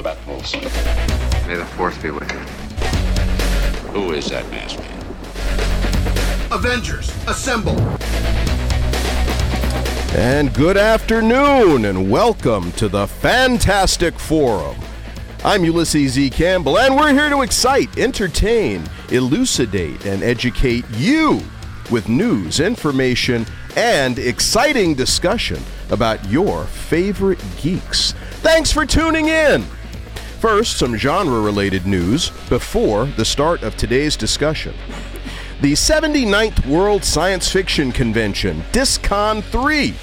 To the Batmobiles. May the force be with you. Who is that masked man? Avengers, assemble! And good afternoon, and welcome to the Fantastic Forum. I'm Ulysses E. Campbell, and we're here to excite, entertain, elucidate, and educate you with news, information, and exciting discussion about your favorite geeks. Thanks for tuning in. First, some genre related news before the start of today's discussion. The 79th World Science Fiction Convention, DISCON 3,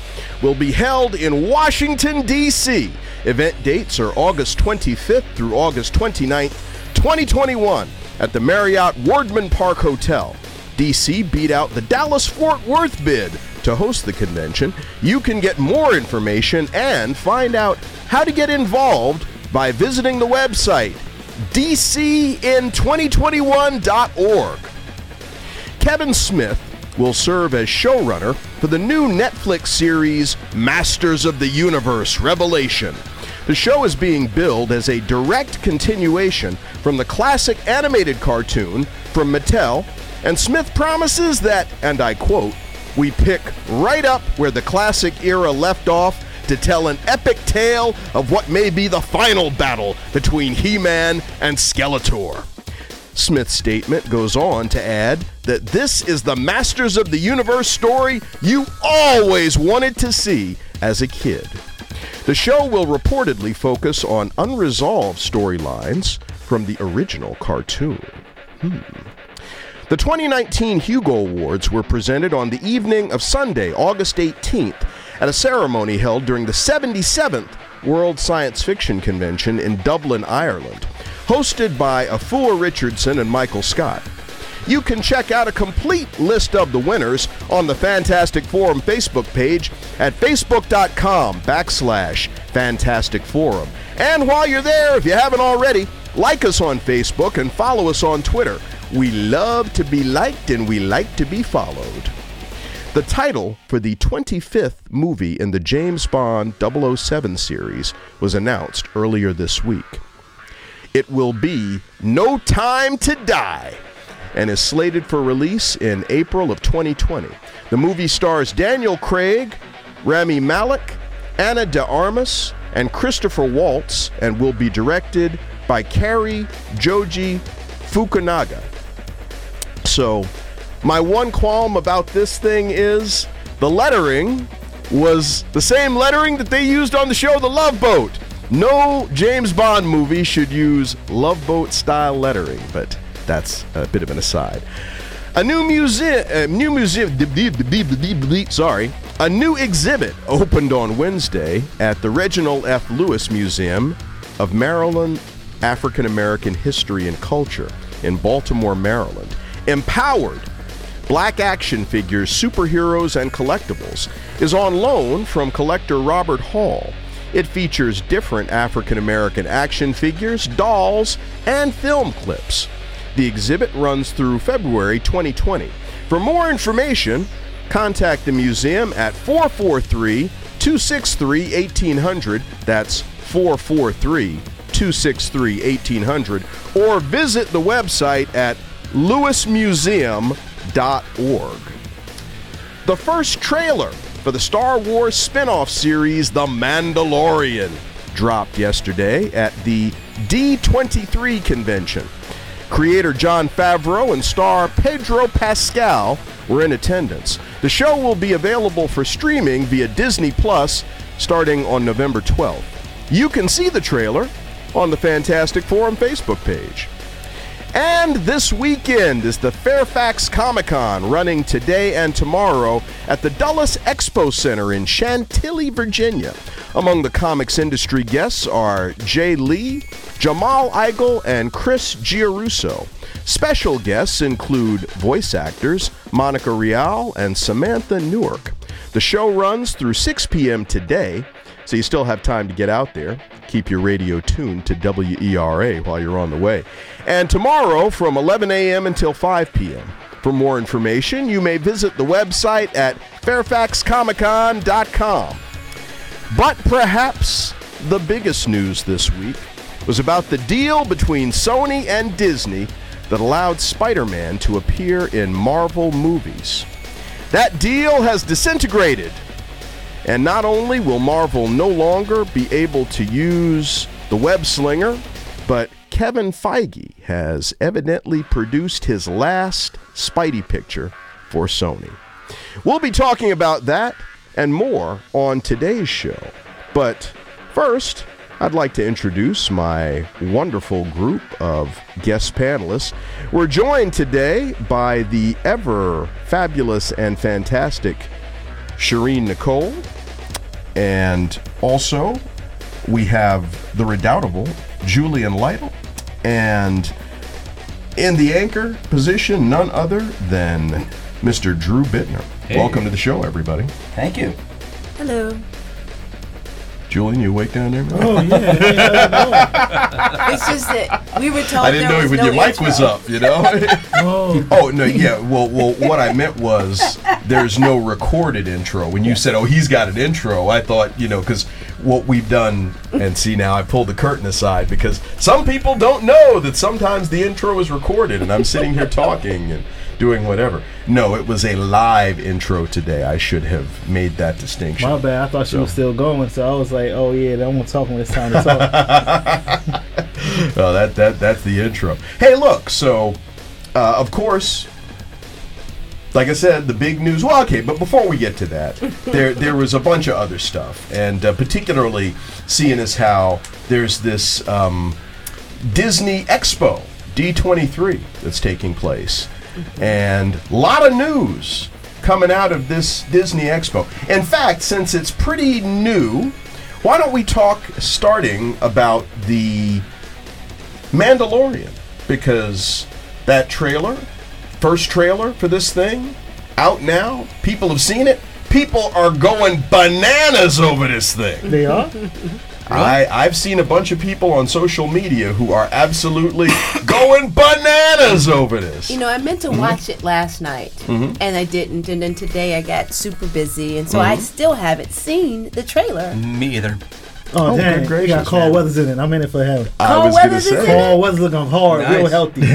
will be held in Washington, D.C. Event dates are August 25th through August 29th, 2021, at the Marriott Wardman Park Hotel. D.C. beat out the Dallas Fort Worth bid to host the convention. You can get more information and find out how to get involved by visiting the website dcin2021.org. Kevin Smith will serve as showrunner for the new Netflix series Masters of the Universe Revelation. The show is being billed as a direct continuation from the classic animated cartoon from Mattel, and Smith promises that, and I quote, we pick right up where the classic era left off to tell an epic tale of what may be the final battle between He Man and Skeletor. Smith's statement goes on to add that this is the Masters of the Universe story you always wanted to see as a kid. The show will reportedly focus on unresolved storylines from the original cartoon. Hmm. The 2019 Hugo Awards were presented on the evening of Sunday, August 18th, at a ceremony held during the 77th World Science Fiction Convention in Dublin, Ireland, hosted by Afua Richardson and Michael Scott. You can check out a complete list of the winners on the Fantastic Forum Facebook page at facebook.com backslash Fantastic Forum. And while you're there, if you haven't already, like us on Facebook and follow us on Twitter. We love to be liked and we like to be followed. The title for the 25th movie in the James Bond 007 series was announced earlier this week. It will be No Time to Die and is slated for release in April of 2020. The movie stars Daniel Craig, Rami Malek, Ana de Armas, and Christopher Waltz and will be directed by Cary Joji Fukunaga. So, my one qualm about this thing is the lettering was the same lettering that they used on the show The Love Boat. No James Bond movie should use Love Boat style lettering, but that's a bit of an aside. A new museum, uh, new museum, sorry, a new exhibit opened on Wednesday at the Reginald F. Lewis Museum of Maryland African American History and Culture in Baltimore, Maryland. Empowered Black action figures, superheroes, and collectibles is on loan from collector Robert Hall. It features different African American action figures, dolls, and film clips. The exhibit runs through February 2020. For more information, contact the museum at 443 263 1800. That's 443 263 1800. Or visit the website at lewismuseum.org. The first trailer for the Star Wars spin off series The Mandalorian dropped yesterday at the D23 convention. Creator Jon Favreau and star Pedro Pascal were in attendance. The show will be available for streaming via Disney Plus starting on November 12th. You can see the trailer on the Fantastic Forum Facebook page. And this weekend is the Fairfax Comic Con running today and tomorrow at the Dulles Expo Center in Chantilly, Virginia. Among the comics industry guests are Jay Lee, Jamal Igle, and Chris Giarusso. Special guests include voice actors Monica Rial and Samantha Newark. The show runs through 6 p.m. today, so you still have time to get out there. Keep your radio tuned to WERA while you're on the way. And tomorrow from 11 a.m. until 5 p.m. For more information, you may visit the website at fairfaxcomiccon.com. But perhaps the biggest news this week was about the deal between Sony and Disney that allowed Spider Man to appear in Marvel movies. That deal has disintegrated, and not only will Marvel no longer be able to use the web slinger, but Kevin Feige has evidently produced his last Spidey picture for Sony. We'll be talking about that and more on today's show. But first, I'd like to introduce my wonderful group of guest panelists. We're joined today by the ever fabulous and fantastic Sherin Nicole, and also we have the redoubtable Julian Lytle, and in the anchor position, none other than Mr. Drew Bittner. Welcome to the show, everybody. Thank you. Hello. Julian, you awake down there? man? Oh yeah, yeah, It's just that we were told I didn't know was when no your mic intro. was up, you know? Oh, oh, no, yeah. Well, well, what I meant was there's no recorded intro. When you said, oh, he's got an intro, I thought, you know, because what we've done, and see now I pulled the curtain aside because some people don't know that sometimes the intro is recorded and I'm sitting here talking and doing whatever. No, it was a live intro today. I should have made that distinction. my bad. I thought she was still going, so I was like, "Oh yeah, I'm gonna talk when it's time to talk." Oh, that that that's the intro. Hey, look. So, uh, of course, like I said, the big news. Well, okay, but before we get to that, there there was a bunch of other stuff, and uh, particularly seeing as how there's this um, Disney Expo D23 that's taking place, and a lot of news coming out of this Disney Expo. In fact, since it's pretty new, why don't we talk starting about the Mandalorian because that trailer, first trailer for this thing, out now. People have seen it. People are going bananas over this thing. they are. I, I've seen a bunch of people on social media who are absolutely going bananas over this. You know, I meant to Mm-hmm. watch it last night, and I didn't. And then today I got super busy, and so I Mm-hmm. still haven't seen the trailer. Me either. Oh, Oh, dang! good You got gracious, Carl man. Weathers in it. I'm in it for him. I Carl was going to Weathers is in say. Carl Weathers looking hard, real healthy.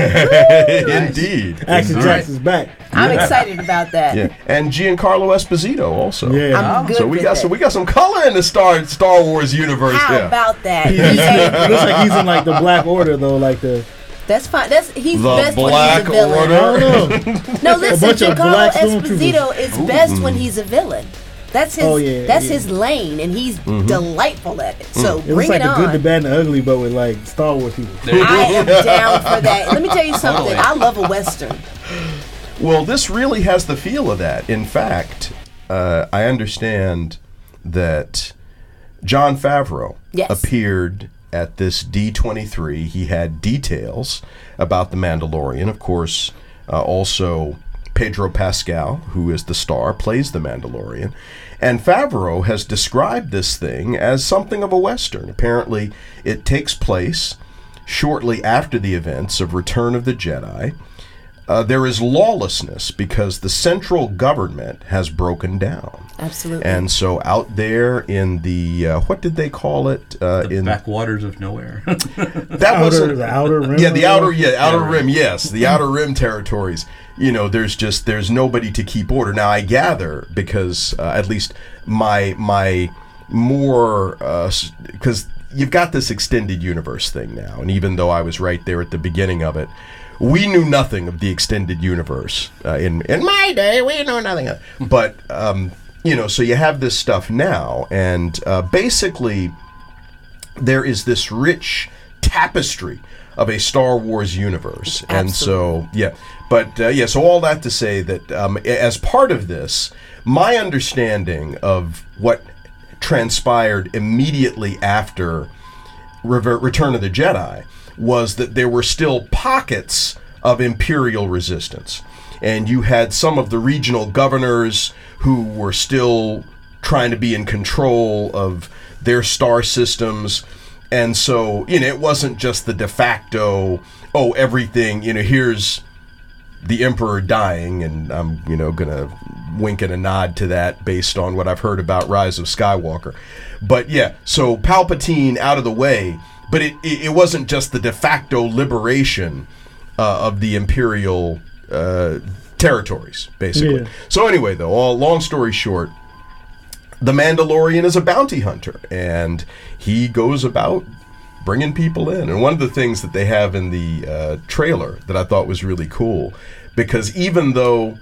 Indeed. Action Indeed. Jackson's back. I'm excited about that. Yeah, and Giancarlo Esposito also. Yeah. I'm good So we with got it. some we got some color in the Star Star Wars universe How there. about that? He- he- he looks like he's in like the Black Order though, like the. That's fine. That's he's The best Black when he's a villain. Order. I don't know. No, listen, Giancarlo. Esposito is best when he's a villain. That's his. Oh, yeah, that's yeah. his lane, and he's Mm-hmm. delightful at it. So It bring looks like it the good, the bad, and the ugly, but with like Star Wars people. I am down for that. Let me tell you something. Totally. I love a western. Well, this really has the feel of that. In fact, uh, I understand that Jon Favreau Yes. appeared at this D23. He had details about The Mandalorian. Of course, uh, also Pedro Pascal, who is the star, plays The Mandalorian. And Favreau has described this thing as something of a Western. Apparently, it takes place shortly after the events of Return of the Jedi. Uh, there is lawlessness because the central government has broken down. Absolutely. And so out there in the uh, what did they call it? Uh, The in backwaters of nowhere. that wasn't the outer rim Yeah, the outer yeah outer rim. Yes, the outer rim territories. You know, there's just there's nobody to keep order. Now I gather because uh, at least my my more because you've got this extended universe thing now, and even though I was right there at the beginning of it. We knew nothing of the extended universe uh, in in my day. We knew nothing of, but um, you know. So you have this stuff now, and uh, basically, there is this rich tapestry of a Star Wars universe. And so, yeah. But uh, yeah, so all that to say that um, as part of this, my understanding of what transpired immediately after Rever- Return of the Jedi was that there were still pockets of imperial resistance. And you had some of the regional governors who were still trying to be in control of their star systems. And so, you know, it wasn't just the de facto, oh, everything, you know, here's the emperor dying and i'm you know gonna wink and a nod to that based on what i've heard about rise of skywalker but yeah so palpatine out of the way but it, it, it wasn't just the de facto liberation uh, of the imperial uh, territories basically Yeah. so anyway though all long story short the Mandalorian is a bounty hunter, and he goes about bringing people in. And one of the things that they have in the uh, trailer that I thought was really cool, because even though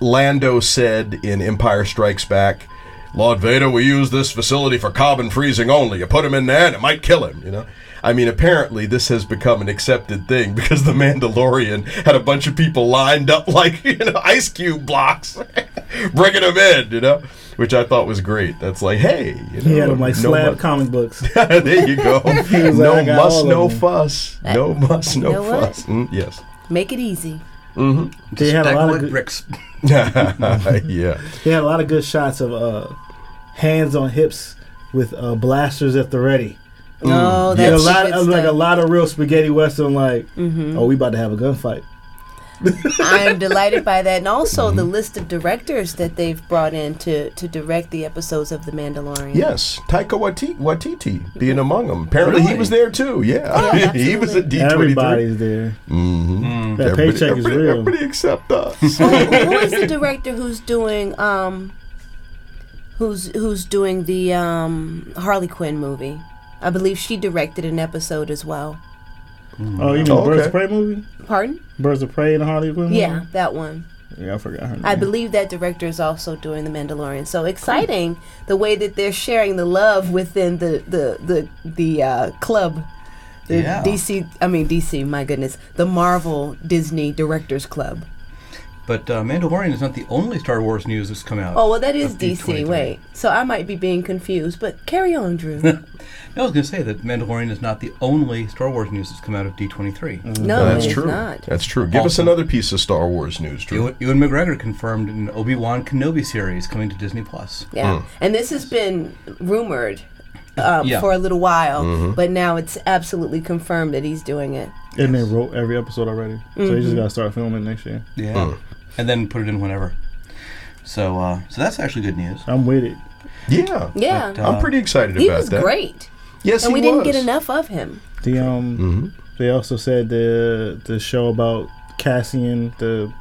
Lando said in Empire Strikes Back, Lord Vader, we use this facility for carbon freezing only. You put him in there and it might kill him, you know? I mean, apparently this has become an accepted thing because the Mandalorian had a bunch of people lined up like, you know, ice cube blocks, bringing them in, you know? Which I thought was great. That's like, hey, you know, He had them like no slab mu- comic books. there you go. was like, no muss, no them. fuss. No muss, no you fuss. Mm, yes. Make it easy. They had a lot of good, bricks. yeah. they had a lot of good shots of uh, hands on hips with uh, blasters at the ready. Oh, Yeah, a that's lot of, like a lot of real spaghetti western. Like, oh, we about to have a gunfight. I am delighted by that, and also the Mm-hmm. list of directors that they've brought in to to direct the episodes of The Mandalorian. Yes, Taika Waititi, Waititi being among them. Apparently, he was there too. Yeah, Yeah, he was at D twenty three. Everybody's there. Mm-hmm. That paycheck is real. Everybody except us. who, who is the director who's doing um who's who's doing the um Harley Quinn movie? I believe she directed an episode as well. Oh, you mean Oh, Birds okay. of Prey movie? Pardon? Birds of Prey in the Harley Quinn movie? Yeah, that one. Yeah, I forgot her name. I believe that director is also doing The Mandalorian. So exciting the way that they're sharing the love within the the the the uh, club. The Yeah. DC, I mean DC. My goodness, the Marvel Disney Directors Club. But uh, Mandalorian is not the only Star Wars news that's come out. Oh well, that is DC. Wait, so I might be being confused, but carry on, Drew. No, I was going to say that Mandalorian is not the only Star Wars news that's come out of D23. No, That's it is true. not. That's true. Give us another piece of Star Wars news, Drew. Ewan, Ewan McGregor confirmed an Obi Wan Kenobi series coming to Disney Plus. Yeah, and this has been rumored um, Yeah. for a little while, Mm-hmm. but now it's absolutely confirmed that he's doing it. And they wrote every episode already. So Mm-hmm. they just got to start filming next year. Yeah, and then put it in whenever. So, uh, so that's actually good news. I'm with it. yeah, Yeah, But, uh, I'm pretty excited he about was that. great, Yes, and we he didn't was. get enough of him. The um, Mm-hmm. they also said the the show about Cassian, the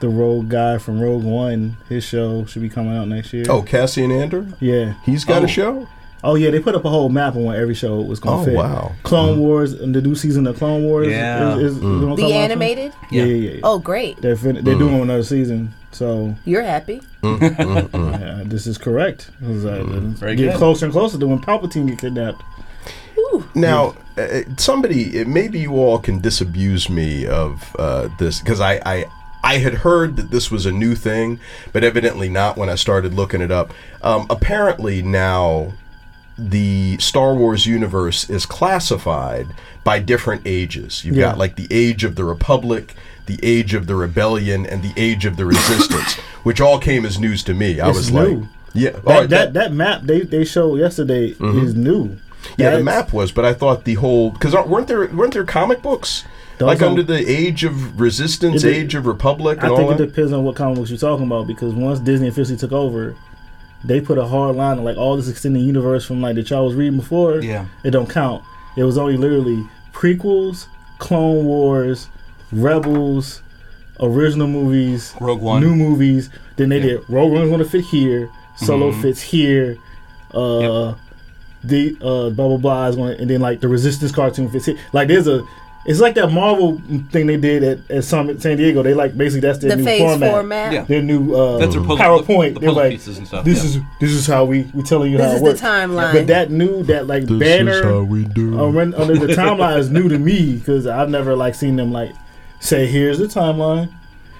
the rogue guy from Rogue One, his show should be coming out next year. Oh, Cassian Andor. yeah. He's got Oh. a show. Oh yeah, they put up a whole map on where every show was going Oh, to fit. wow. Clone mm-hmm. Wars and the new season of Clone Wars. Yeah. is, is gonna come The animated. Yeah, Yeah. yeah, yeah. Oh, great! They're fin- they're mm. doing another season, so You're happy. Mm, yeah, this is correct. It was, uh, get good. closer and closer to when Palpatine get kidnapped. Now, uh, somebody, uh, maybe you all can disabuse me of uh, this because I, I, I had heard that this was a new thing, but evidently not when I started looking it up. Um, apparently now, the Star Wars universe is classified by different ages. You've Yeah. got like the age of the Republic. The age of the rebellion and the age of the resistance, which all came as news to me. I It's was new. like, "Yeah, That, right, that, that map they, they showed yesterday is new. Yeah, the map was, but I thought the whole because weren't there weren't there comic books like under the Age of Resistance, It Age of Republic, I think it that? depends on what comic books you're talking about because once Disney officially took over, they put a hard line on like all this extended universe from like that y'all was reading before. Yeah. it don't count. It was only literally prequels, Clone Wars, Rebels, original movies, Rogue One. new movies. Then they did Rogue One's going to fit here, Solo Mm-hmm. fits here. Uh, the uh blah blah blah is going, and then like the Resistance cartoon fits here. Like there's a It's like that Marvel thing they did at, at Summit San Diego. They like basically that's their The new phase format. four. Yeah. Their new uh, That's their puzzle- PowerPoint. the They're like, pieces and stuff, This yeah. is this is how we we telling you how This how is it the timeline. But that new that like banner how we do. uh, run- under the timeline is new to me because I've never like seen them like say here's the timeline,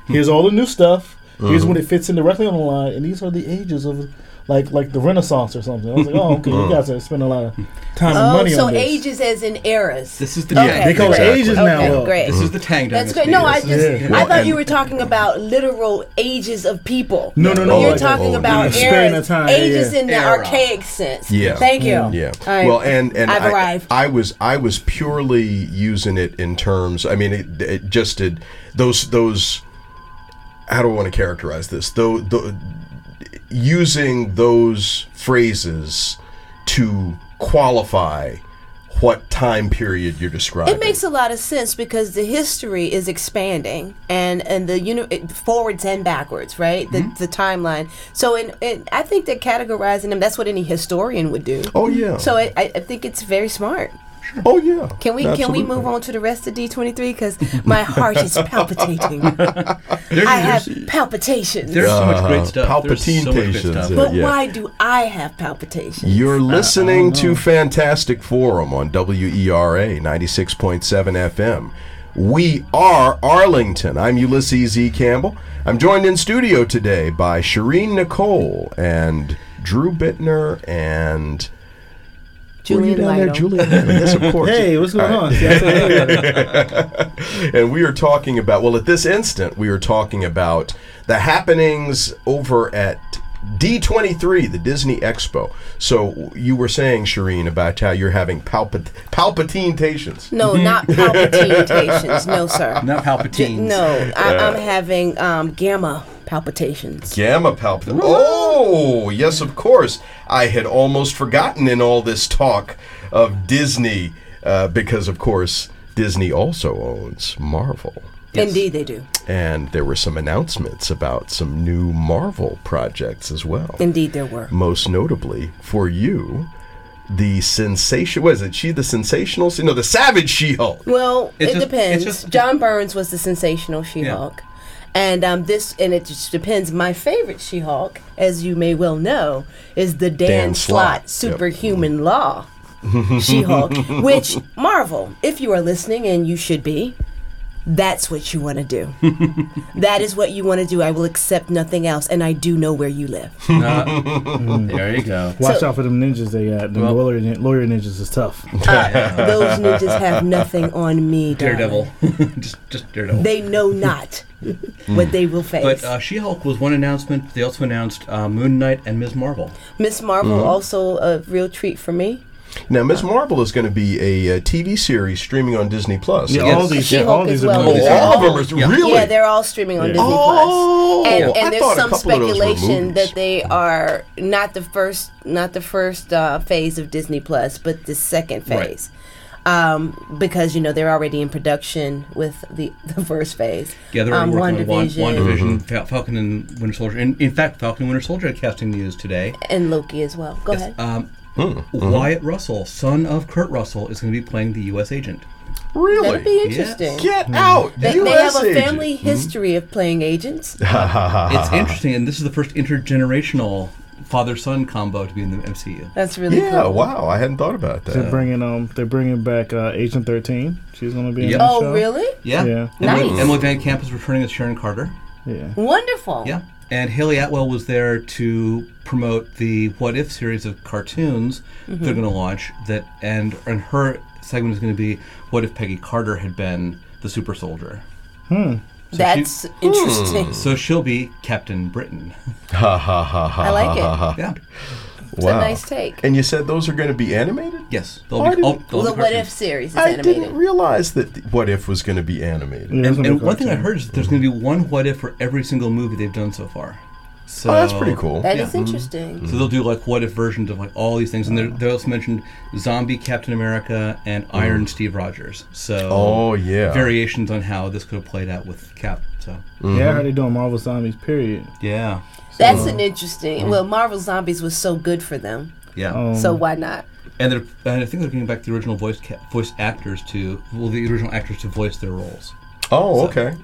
here's all the new stuff, here's when it fits in directly on the line, and these are the ages of like like the Renaissance or something. I was like, oh okay, you uh. guys are spending a lot of time and Oh, money so on this. ages as in eras. This is the Okay, Tang. they call it great. ages now, Okay, though. great. This is the Tang That's Dynasty. good. No, I just is- Yeah. I thought you were talking about literal ages of people. No, no, no. You're like- talking oh, about yeah. Span of eras, time, ages yeah. in the Era. archaic sense. Yeah. Thank you. Mm. Yeah. All right. Well, and and I've I, arrived. I was I was purely using it in terms. I mean, it, it just did those those. How do I want to characterize this? Though the using those phrases to qualify what time period you're describing. It makes a lot of sense because the history is expanding and and the uni- it, forwards and backwards, right? The Mm-hmm. the timeline. So in, in I think that categorizing them that's what any historian would do. Oh yeah. So I I think it's very smart. oh yeah. Can we can we move on to the rest of D twenty three? Because my heart is palpitating. There's, I have there's, palpitations. there's so much Uh, great stuff. There's so much great stuff. yeah. but yeah. why do I have palpitations? You're listening to Fantastic Forum on WERA 96.7 FM. We are Arlington. I'm Ulysses E. Campbell. I'm joined in studio today by Sherin Nicole and Drew Bittner and Were you Julian down there? Julian Yes, of course. Hey, what's going on? right. See, I said, hey. and we are talking about well at this instant we are talking about the happenings over at D23 the Disney Expo so you were saying Sherin about how you're having palpit palpitations No, not palpitations. No, sir. Not Palpatines. No, I, I'm having um, gamma palpitations. gamma palpit oh yes of course I had almost forgotten in all this talk of Disney uh, because of course Disney also owns Marvel Indeed, they do. and there were some announcements about some new Marvel projects as well. Indeed, there were. Most notably for you, the sensation. Was it she the sensational? No, the Savage She-Hulk. Well, It's it just- depends. it's just- John Byrne's was the sensational She-Hulk, and um, this and it just depends. My favorite She-Hulk, as you may well know, is the Dan, Dan Slott, Slott. Yep. superhuman law She-Hulk, which Marvel, if you are listening, and you should be. That's what you want to do. that is what you want to do. I will accept nothing else, and I do know where you live. Uh, there you go. Watch So- out for them ninjas they got. The Well- lawyer, lawyer ninjas is tough. Those ninjas have nothing on me. Daredevil. just, just Daredevil. They know not what they will face. but uh, She-Hulk was one announcement. They also announced uh, Moon Knight and Ms. Marvel. Ms. Marvel Mm-hmm. also a real treat for me. Now, Ms. Marvel is going to be a, uh TV series streaming on Disney Plus. Yeah, Yes. all these, yeah, all as these are well. movies. Oh, all of them are Yeah. really. Yeah, they're all streaming on Yeah. Disney Oh, Plus. And, I and there's thought a some couple of those were speculation that they are not the first not the first uh, phase of Disney Plus, but the second Right. phase. Um, because you know they're already in production with the, the first phase. Yeah, they're um, working on Wan- WandaVision WandaVision, Fal- Falcon and Winter Soldier. In, in fact, Falcon and Winter Soldier had casting news today. and Loki as well. Go ahead. Um, Mm-hmm. Wyatt Russell, son of Kurt Russell, is going to be playing the U.S. agent. really? That'd be interesting. Get out! They, they US have a agent. family history of playing agents. it's interesting, and this is the first intergenerational father-son combo to be in the MCU. That's really Yeah, cool. wow! I hadn't thought about that. They're that. bringing um, they're bringing back uh, Agent Thirteen. She's gonna be in Yep. the Oh, show. really? Yeah. Yeah. Emily, Nice. Emily VanCamp is returning as Sharon Carter. Yeah. Wonderful. Yeah. And Hayley Atwell was there to promote the What If series of cartoons Mm-hmm. they're going to launch. That and and her segment is going to be What if Peggy Carter had been the super soldier? That's interesting. So she'll be Captain Britain. Ha ha ha ha. I like it. ha, ha. Yeah. It's a nice take. And you said those are going to be animated? Yes. They'll Oh, be. Oh, didn't- they'll the be What If series is I animated. didn't realize that th- What If was going to be animated. Yeah, And, and one thing I heard is that there's going to be one What If for every single movie they've done so far. So Oh, that's pretty cool. That is Yeah. interesting. So they'll do like what if versions of like all these things, and they're- they also mentioned zombie Captain America and mm. Iron Steve Rogers. So Oh, yeah. variations on how this could have played out with Cap. So mm-hmm. Yeah, I heard they doing Marvel Zombies. Period. yeah, That's an interesting. Well, Marvel Zombies was so good for them, yeah. Um, so why not? and they're and I think they're bringing back the original voice ca- voice actors to well the original actors to voice their roles. Oh, okay.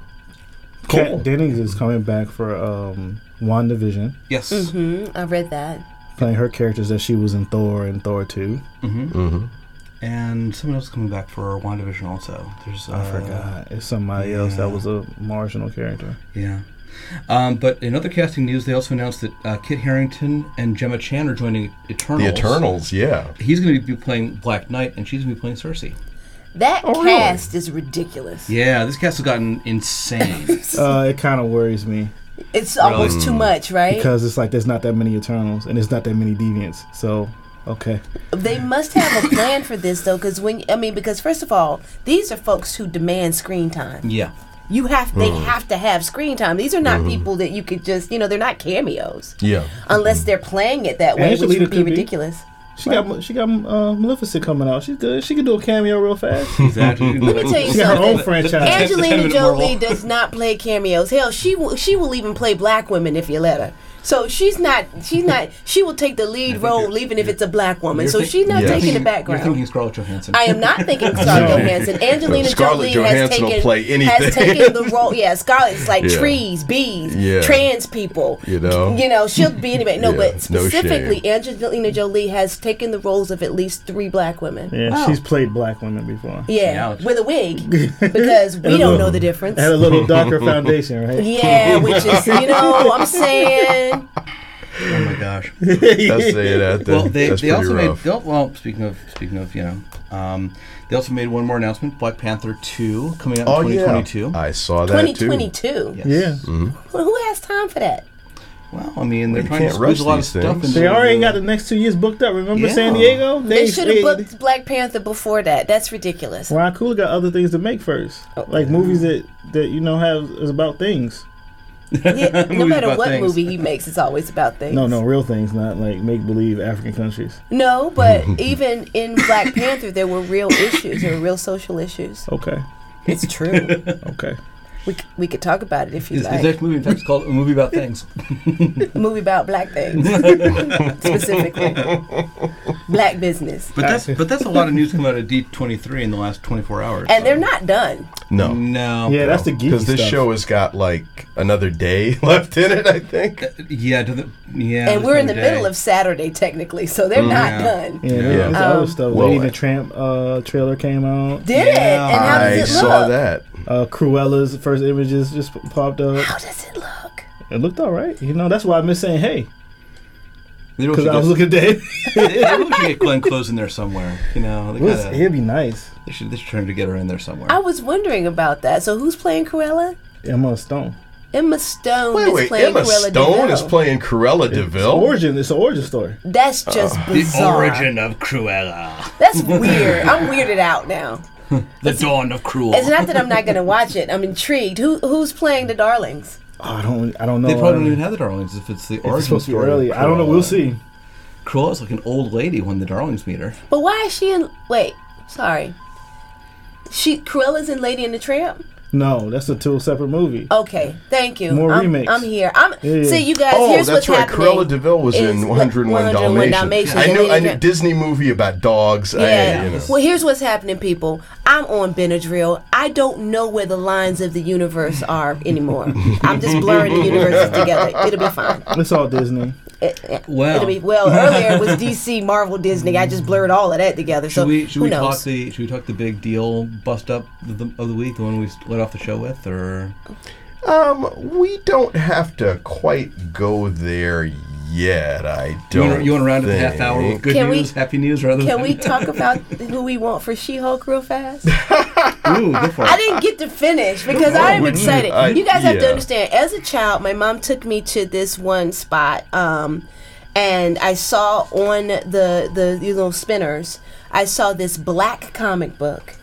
Kat Dennings is coming back for um, WandaVision, Yes. Mm, I read that. playing her characters that she was in Thor and Thor 2. And someone else is coming back for WandaVision also. There's I uh, forgot. It's somebody else that was a marginal character. Yeah. Um, but in other casting news, they also announced that uh, Kit Harington and Gemma Chan are joining Eternals. The Eternals, yeah. He's going to be playing Black Knight, and she's going to be playing Sersi. That Oh, really? cast is ridiculous. Yeah, this cast has gotten insane. Uh, it kind of worries me It's almost Mm. too much, right? because it's like there's not that many Eternals and there's not that many Deviants. So, okay. They must have a plan for this though, because when I mean, because first of all, these are folks who demand screen time. yeah. You have they Mm. have to have screen time. These are not Mm-hmm. people that you could just you know they're not cameos Yeah. unless they're playing it that way, which would be could be. ridiculous. She got she got uh, Maleficent coming out. She's good. She can do a cameo real fast. Exactly. Let me tell you She got her own something. franchise. Angelina Jolie does not play cameos. Hell, she will she will even play black women if you let her. So she's not she's not she will take the lead role even if it's a black woman. So she's not Yeah. taking the background. You're background. thinking Scarlett Johansson. I am not thinking Scarlett Johansson. Angelina Scarlett Jolie has Johansson will taken play has taken the role. Yeah, Scarlett's like Yeah. trees, bees, Yeah. trans people. You know? you know she'll be anybody. No, Yeah, but specifically, shame. Angelina Jolie has taken the roles of at least three black women. Yeah, oh. she's played black women before. Yeah, Ouch. with a wig because we don't little- know the difference. Had a little darker foundation, right? Yeah, which is you know I'm saying oh my gosh. That's saying that. that well, they, that's they also rough. made. they- Well, speaking of speaking of you know, um, they also made one more announcement: Black Panther two coming out in oh, yeah. 2022. I saw that 2022. Yes. Yeah. Who who has time for that? Well, I mean, they're you trying to can't squeeze rush a lot of these stuff things. into. They already the- got the next two years booked up. Remember Yeah. San Diego? They should have booked Black Panther before that. That's ridiculous. Ryan Coogler got other things to make first, Oh. like movies that that you know have is about things. Yeah, no matter what things. movie he makes, it's always about things. No, no, real things, not like make believe African countries. No, but even in Black Panther, there were real issues. There were real social issues. Okay, It's true. okay. We, c- we could talk about it if you His, his like. next movie, in fact, is called a movie about things. movie about black things, specifically black business. But that's but that's a lot of news coming out of D twenty three in the last twenty four hours. And so- they're not done. No. No. Yeah, that's the geeky Because this stuff. show has got like another day left in it, I think. Yeah. To the, yeah. and we're in the day. middle of Saturday, technically, so they're not Yeah. done. Yeah, Yeah. there's Um, other stuff. Well, Lady and uh, the Tramp uh, trailer came out. Did Yeah. it? And how I does it look? saw that. Uh, Cruella's first images just popped up. How does it look? It looked all right. You know, that's why I miss saying hey They really because I was get- looking at Dave. they they really should get Glenn Close in there somewhere. You know, they, It was- gotta, It'd be nice. they should they should try to get her in there somewhere. I was wondering about that. So who's playing Cruella? Emma Stone. Emma Stone Wait, is wait. playing Emma Cruella Stone de Vil. is playing Cruella It's de Vil. origin. It's an origin story. That's just Uh, bizarre. The origin of Cruella. That's weird. I'm weirded out now. The dawn of Cruel. It's not that I'm not going to watch it. I'm intrigued. Who who's playing the darlings? Oh, I don't. I don't know. They probably don't uh, even have the Darlings if it's the It's origin supposed to be story. early. I don't know. We'll Cruella. see. Cruella's like an old lady when the Darlings meet her. But why is she in? Wait, sorry. She Cruella's in Lady and the Tramp. No, that's a two separate movie. Okay, thank you. More I'm, remakes. I'm here. I'm Yeah, yeah. see you guys. Oh, here's that's what's right. happening. Cruella de Vil was in 101 Dalmatians. Dalmatians. I and knew. Lady I knew Disney movie about dogs. I, Yeah. you know. Well, here's what's happening, people. I'm on Benadryl. I don't know where the lines of the universe are anymore. I'm just blurring the universes together. It'll be fine. It's all Disney. It, it- Well. it'll be well. Earlier it was DC, Marvel, Disney. I just blurred all of that together. Should so we should who we knows? talk the should we talk the big deal bust up of the, of the week, the one we let off the show with, or Um, we don't have to quite go there yet. I you don't. want you want to round up the half hour with good Can we- news, happy news, rather Can than we talk about who we want for She-Hulk real fast? Ooh, go for it. I didn't get to finish because I'm excited. I- you guys have to understand. As a child, my mom took me to this one spot, um, and I saw on the the you know spinners. I saw this black comic book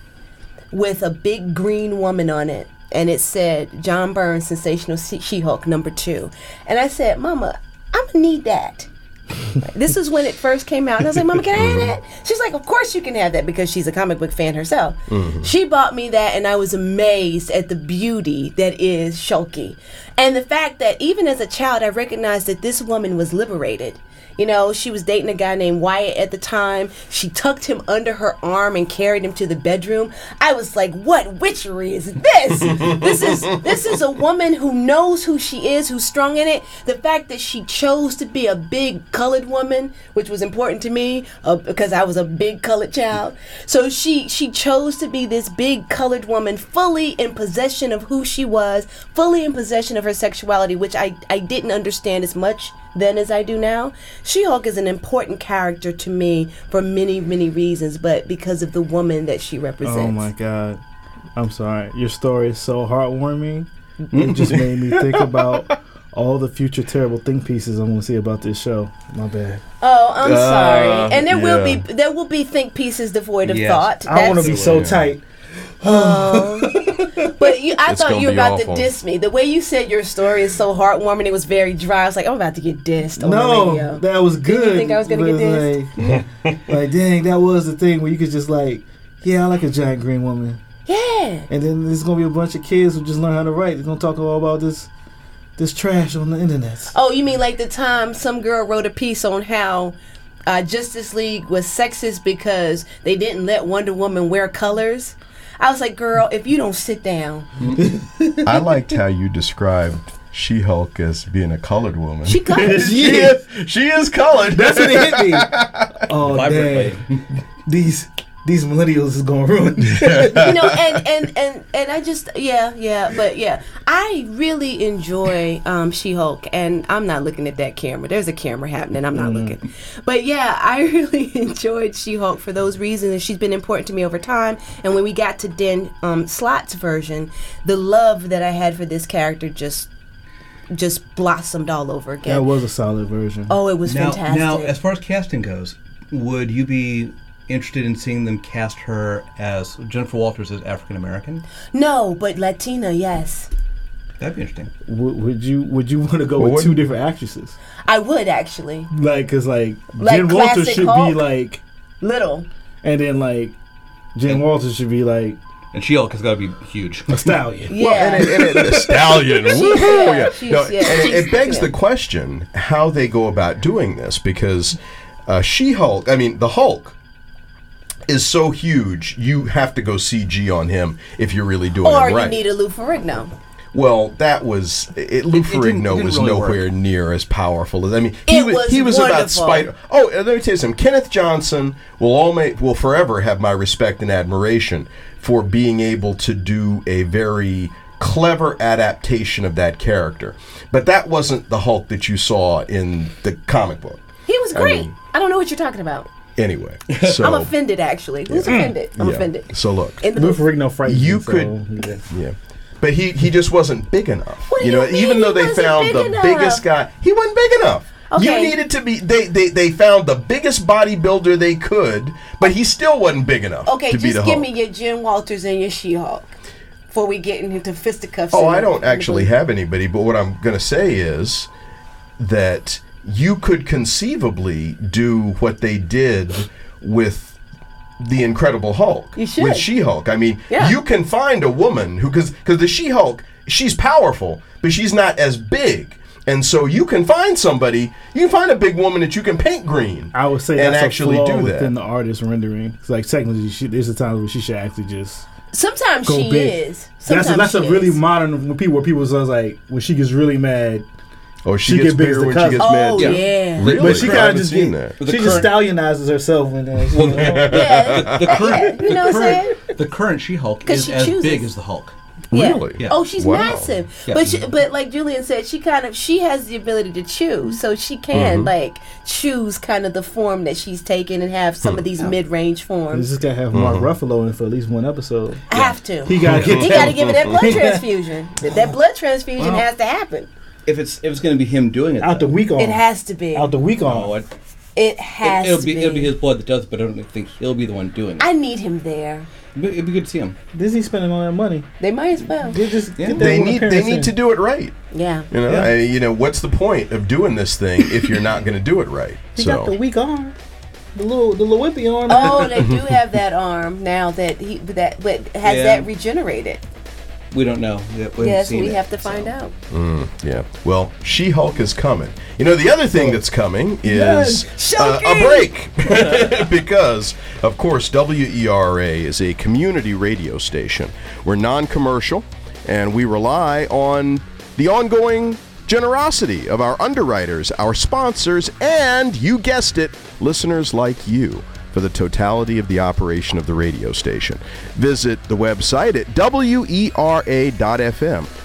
with a big green woman on it, and it said John Byrne's, sensational She-Hulk number two. And I said, Mama, I'm gonna need that. this is when it first came out. And I was like, Mama, can I have that? Mm-hmm. She's like, Of course you can have that because she's a comic book fan herself. Mm-hmm. She bought me that, and I was amazed at the beauty that is Shulky. And the fact that even as a child, I recognized that this woman was liberated. You know, she was dating a guy named Wyatt at the time. She tucked him under her arm and carried him to the bedroom. I was like, "What witchery is this? this is this is a woman who knows who she is, who's strong in it. The fact that she chose to be a big colored woman, which was important to me uh, because I was a big colored child. So she she chose to be this big colored woman, fully in possession of who she was, fully in possession of her sexuality, which I I didn't understand as much then as I do now. She Hulk is an important character to me for many, many reasons, but because of the woman that she represents. Oh my god. I'm sorry. Your story is so heartwarming. It just made me think about all the future terrible think pieces I'm gonna see about this show. My bad. Oh, I'm Uh, sorry. And there will be there will be think pieces devoid of Yes. thought. I want to be so tight. But you, I It's thought you were about awful. to diss me. The way you said your story is so heartwarming. It was very dry. I was like, I'm about to get dissed on the No, radio. that was good. think I was gonna but get it's Like, like, dang, that was the thing where you could just like, yeah, I like a giant green woman, yeah. and then there's gonna be a bunch of kids who just learn how to write. They're gonna talk all about this, this trash on the internet. Oh, you mean like the time some girl wrote a piece on how uh, Justice League was sexist because they didn't let Wonder Woman wear colors? I was like, girl, if you don't sit down, I liked how you described She-Hulk as being a colored woman. she colored. she is. She is colored. That's what it hit me. Oh Vibrantly. dang, these these millennials is gonna ruin. you know, and, and and and I just yeah yeah, but yeah, I really enjoy um, She-Hulk, and I'm not looking at that camera. There's a camera happening. I'm not looking, but yeah, I really enjoyed She-Hulk for those reasons, and she's been important to me over time. And when we got to Den um, Slott's version, the love that I had for this character just just blossomed all over again. that was a solid version. oh, it was Now, fantastic. now, as far as casting goes, would you be interested in seeing them cast her as Jennifer Walters as African American? no, but Latina, yes, That'd be interesting. would, would you would you want to go Well, with two wouldn't- different actresses? I would actually. Like, cause like, Like Jen Walters classic should be like, Little. and then like, Jen Walters should be like And She-Hulk has got to be huge. a stallion. Yeah. and it, and it, the stallion. Woo-hoo, yeah. she's- No, yeah, and it, it begs yeah. the question how they go about doing this because uh, She-Hulk, I mean, the Hulk is so huge, you have to go CG on him if you're really doing Or it you need a Lou Ferrigno. well, that was it. Lou it it Ferrigno was really nowhere work. near as powerful as I mean. He It was, was he was about. Spider. Oh, and let me tell you something. Kenneth Johnson will all make, will forever have my respect and admiration for being able to do a very clever adaptation of that character. But that wasn't the Hulk that you saw in the comic book. He was great. I, mean- don't know what you're talking about. Anyway, so I'm offended, actually. Who's offended? I'm yeah. offended. So look, In the Lou movie. Ferrigno You so, could- yeah. Yeah. But he, he just wasn't big enough. What do you know, you mean even though he they found the enough? biggest guy, he wasn't big enough. Okay. You needed to be they, they they found the biggest bodybuilder they could, but he still wasn't big enough Okay, to be the just give Hulk. me your Jim Walters and your She-Hulk before we get into fisticuffs. Oh, I don't actually have anybody, but what I'm going to say is that you could conceivably do what they did with the Incredible Hulk, You should. with She-Hulk. I mean, Yeah. you can find a woman who, because because the She-Hulk, she's powerful, but she's not as big. And so you can find somebody, you can find a big woman that you can paint green. I would say and that's actually a flaw do that. within the artist rendering. It's like technically, she, there's a time where she should actually just Sometimes go she big. is. Sometimes that's a, that's she a really is. modern when people where people was like when she gets really mad, Oh, she, She gets get big as bigger the when she cousin. gets mad. Oh, too. yeah. Really? but she I kind haven't of just seen get, that. The she just current- stallionizes herself when uh, she, Yeah. The current, You know the what I'm current, the current She-Hulk 'Cause is she as chooses. big as the Hulk. Yeah. Really? Yeah. Oh, she's Wow. massive. Yeah. But she, but like Julian said, she kind of she has the ability to choose, so she can Mm-hmm. like choose kind of the form that she's taking and have some of these mid range you forms. just gotta have Mark Ruffalo in for at least one episode. I have to. He gotta get He got to give it that blood transfusion. That, that blood transfusion Wow. has to happen. If it's if it's going to be him doing it, out the though, week on. It has to be. out the week on. Oh, it, It has it, will to be, be. it'll be his blood that does it, but I don't think he'll be the one doing it. I need him there. It'd be, it'd be good to see him. Disney spending all that money. They might as well. They just Yeah. get They need they need in. to do it right. Yeah. You know, Yeah. I, you know, what's the point of doing this thing if you're not going to do it right? He so got the weak arm, the little the little whippy arm. Oh, they do have that arm now that he that but has Yeah. that regenerated. We don't know. We haven't Yes, seen we it, have to so. find out. Yeah. Well, She Hulk is coming. You know, the other thing that's coming is uh, a break. because, of course, WERA is a community radio station. We're non commercial and we rely on the ongoing generosity of our underwriters, our sponsors, and, you guessed it, listeners like you for the totality of the operation of the radio station. Visit the website at wera.fm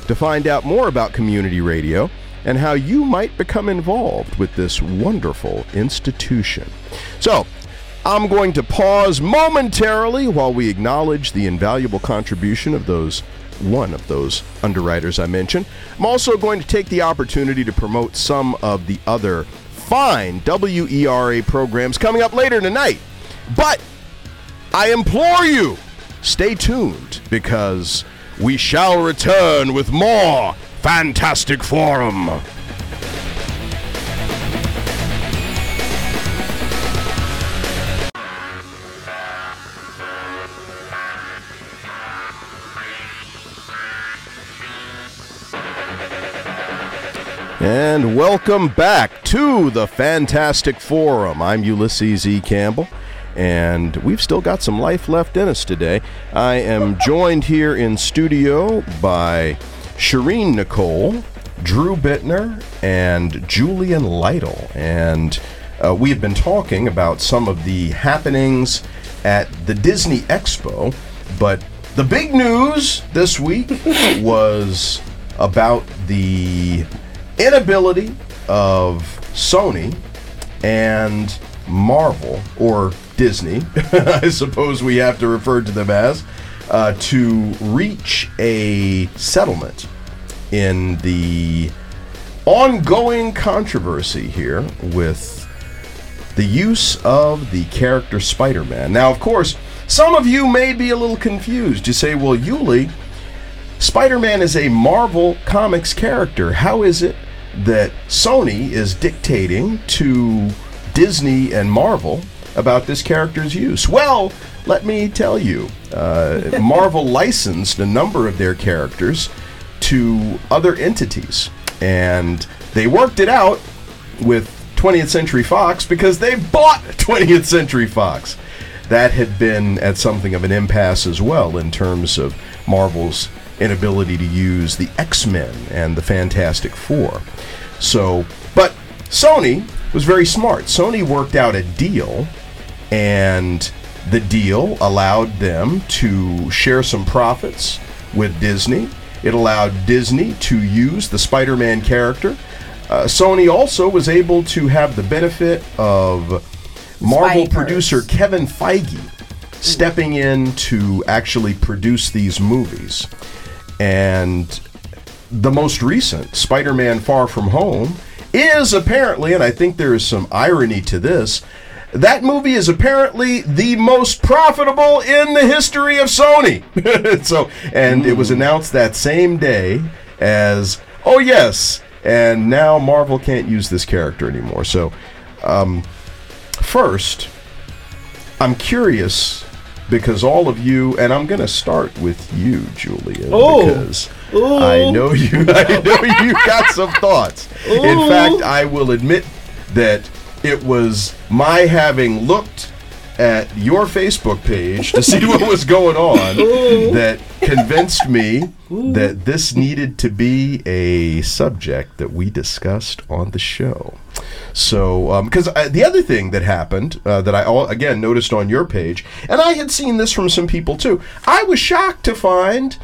to find out more about community radio and how you might become involved with this wonderful institution. So, I'm going to pause momentarily while we acknowledge the invaluable contribution of those one of those underwriters I mentioned. I'm also going to take the opportunity to promote some of the other fine WERA programs coming up later tonight. But I implore you, stay tuned because we shall return with more Fantastic Forum. And welcome back to the Fantastic Forum. I'm Ulysses E. Campbell, and we've still got some life left in us today. I am joined here in studio by Sherin Nicole, Drew Bittner, and Julian Lytle. And uh, we have been talking about some of the happenings at the Disney Expo, but the big news this week was about the inability of Sony and Marvel, or Disney, I suppose we have to refer to them as, uh, to reach a settlement in the ongoing controversy here with the use of the character Spider Man. Now, of course, some of you may be a little confused. You say, well, Ulie, Spider Man is a Marvel Comics character. How is it that Sony is dictating to Disney and Marvel about this character's use? Well, let me tell you, uh, Marvel licensed a number of their characters to other entities, and they worked it out with 20th Century Fox because they bought 20th Century Fox. That had been at something of an impasse as well in terms of Marvel's inability to use the X Men and the Fantastic Four. So, but Sony was very smart. Sony worked out a deal, and the deal allowed them to share some profits with Disney. It allowed Disney to use the Spider Man character. Uh, Sony also was able to have the benefit of Marvel Spideyverse. producer Kevin Feige stepping in to actually produce these movies. And the most recent, Spider Man Far From Home, is apparently, and I think there is some irony to this, that movie is apparently the most profitable in the history of Sony. so, and it was announced that same day as, oh yes, and now Marvel can't use this character anymore. So, um, first, I'm curious because all of you, and I'm going to start with you, Julia, Oh. because Ooh. I know you. I know you got some thoughts. In fact, I will admit that it was my having looked at your Facebook page to see what was going on that convinced me that this needed to be a subject that we discussed on the show. So, because uh, the other thing that happened uh, that I all, again noticed on your page, and I had seen this from some people too, I was shocked to find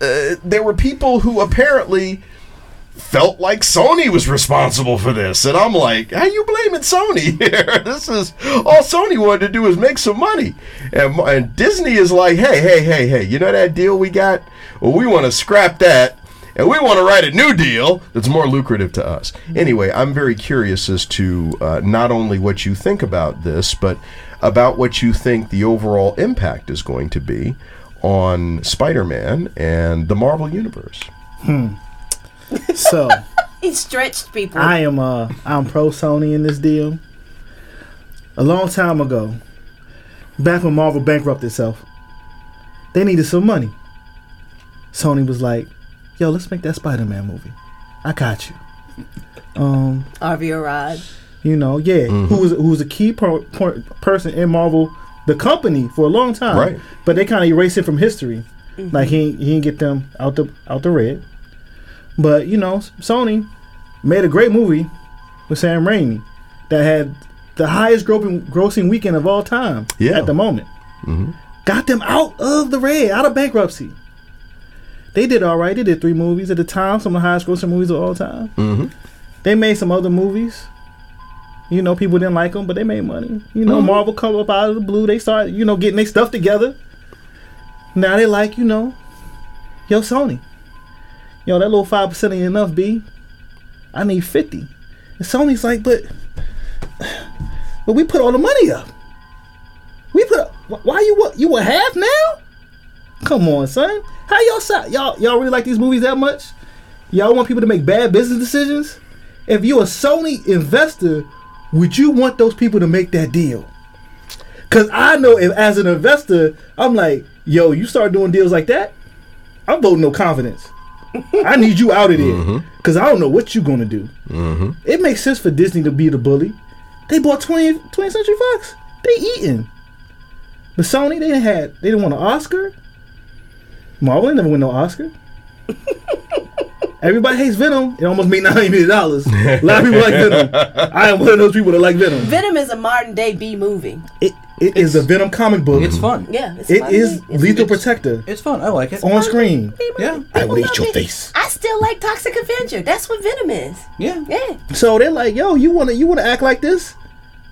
uh, there were people who apparently felt like Sony was responsible for this, and I'm like, how you blaming Sony here? this is all Sony wanted to do was make some money, and, and Disney is like, hey, hey, hey, hey, you know that deal we got? Well, we want to scrap that. And we want to write a new deal that's more lucrative to us. Anyway, I'm very curious as to uh, not only what you think about this, but about what you think the overall impact is going to be on Spider Man and the Marvel Universe. So He stretched people. I am uh I'm pro Sony in this deal. A long time ago, back when Marvel bankrupted itself, they needed some money. Sony was like, "Yo, let's make that Spider-Man movie. I got you." Um, Avi Arad. you know, yeah, who was who was a key per, per, person in Marvel, the company for a long time. Right. But they kind of erased it from history. Like he he didn't get them out the out the red. But you know, Sony made a great movie with Sam Raimi that had the highest grossing grossing weekend of all time Yeah. at the moment. Got them out of the red, out of bankruptcy. They did all right. They did three movies at the time, some of the highest grossing movies of all time. Mhm. They made some other movies. You know, people didn't like them, but they made money. You know, mm-hmm. Marvel come up out of the blue. They start, you know, getting their stuff together. Now they like, you know, yo, Sony. Yo, that little five percent ain't enough, B. I need fifty. And Sony's like, but, but we put all the money up. We put, wh- why you what? You a half now? Come on, son. How y'all y'all y'all really like these movies that much? Y'all want people to make bad business decisions? If you're a Sony investor, would you want those people to make that deal? Cause I know if as an investor, I'm like, yo, you start doing deals like that, I'm voting no confidence. I need you out of there. Cause I don't know what you're gonna do. Mm-hmm. It makes sense for Disney to be the bully. They bought 20, 20th Century Fox. They eating. But Sony, they had they didn't want an Oscar. Marvel ain't never win no Oscar. Everybody hates Venom. It almost made ninety million dollars. A lot of people like Venom. I am one of those people that like Venom. Venom is a modern day B movie. It it is a Venom comic book. It's fun. Yeah, it's It modern is. It's- Lethal Protector It's fun. I like it. on screen. Yeah. I will People eat your love it. face. I still like Toxic Avenger. That's what Venom is. Yeah. Yeah. So they're like, yo, you wanna you wanna act like this?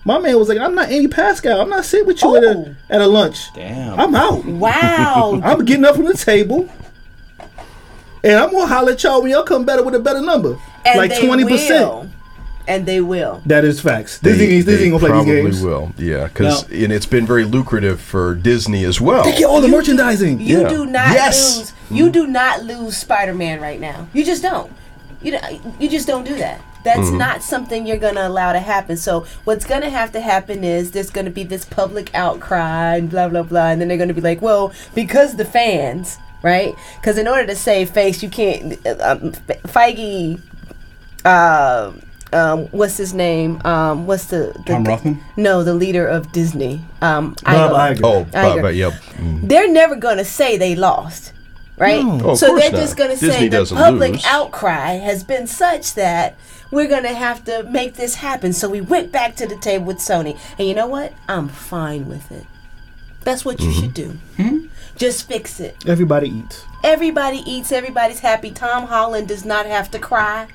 My man was like, I'm not Amy Pascal. I'm not sitting with you at Oh. a at a lunch. Damn. I'm out. Wow. I'm getting up from the table. And I'm gonna holler at y'all when y'all come better with a better number. and like twenty percent. will. And they will. That is facts. Disney, They- Disney they gonna play probably these games. will. Yeah, because Now- and it's been very lucrative for Disney as well. They get all the merchandising. You Yeah. do not Yes. lose. You do not lose Spider-Man right now. You just don't. You know, you just don't do that. That's Mm-hmm. not something you're gonna allow to happen. So what's gonna have to happen is there's gonna be this public outcry and blah blah blah, and then they're gonna be like, well, because the fans, right? Because in order to save face, you can't. uh, Um, Feige, uh, um, what's his name? Um, what's the, the Tom Rothman? No, the leader of Disney. Um, Bob Iger. Iger. Oh, Iger. but, but yep. Mm. they're never going to say they lost, right? Oh, of so they're not. just going to Disney say the public lose. outcry has been such that we're going to have to make this happen. So we went back to the table with Sony, and you know what? I'm fine with it. That's what you Mm-hmm. should do. Just fix it. Everybody eats. Everybody eats. Everybody's happy. Tom Holland does not have to cry.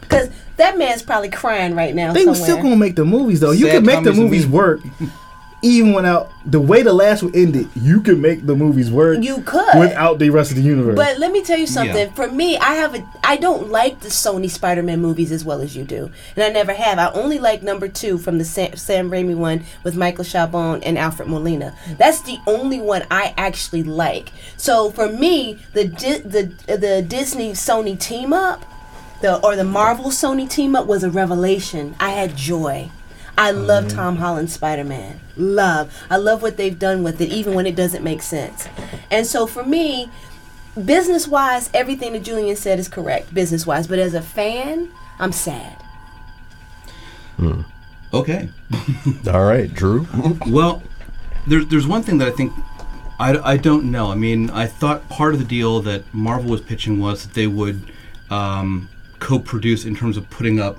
Because that man's probably crying right now. They were still gonna make the movies though. You Sad can make the movies work. Even without the way the last one ended, you can make the movies work. You could. without the rest of the universe. But let me tell you something. Yeah. For me, I have a I don't like the Sony Spider-Man movies as well as you do, and I never have. I only like number two from the Sam, Sam Raimi one with Michael Chabon and Alfred Molina. That's the only one I actually like. So for me, the Di- the the Disney Sony team up, the or the Marvel Sony team up was a revelation. I had joy. I love Tom Holland's Spider Man. Love. I love what they've done with it, even when it doesn't make sense. And so for me, business wise, everything that Julian said is correct, business wise. But as a fan, I'm sad. Hmm. Okay. All right, Drew. Well, there's there's one thing that I think I, I don't know. I mean, I thought part of the deal that Marvel was pitching was that they would um, co-produce in terms of putting up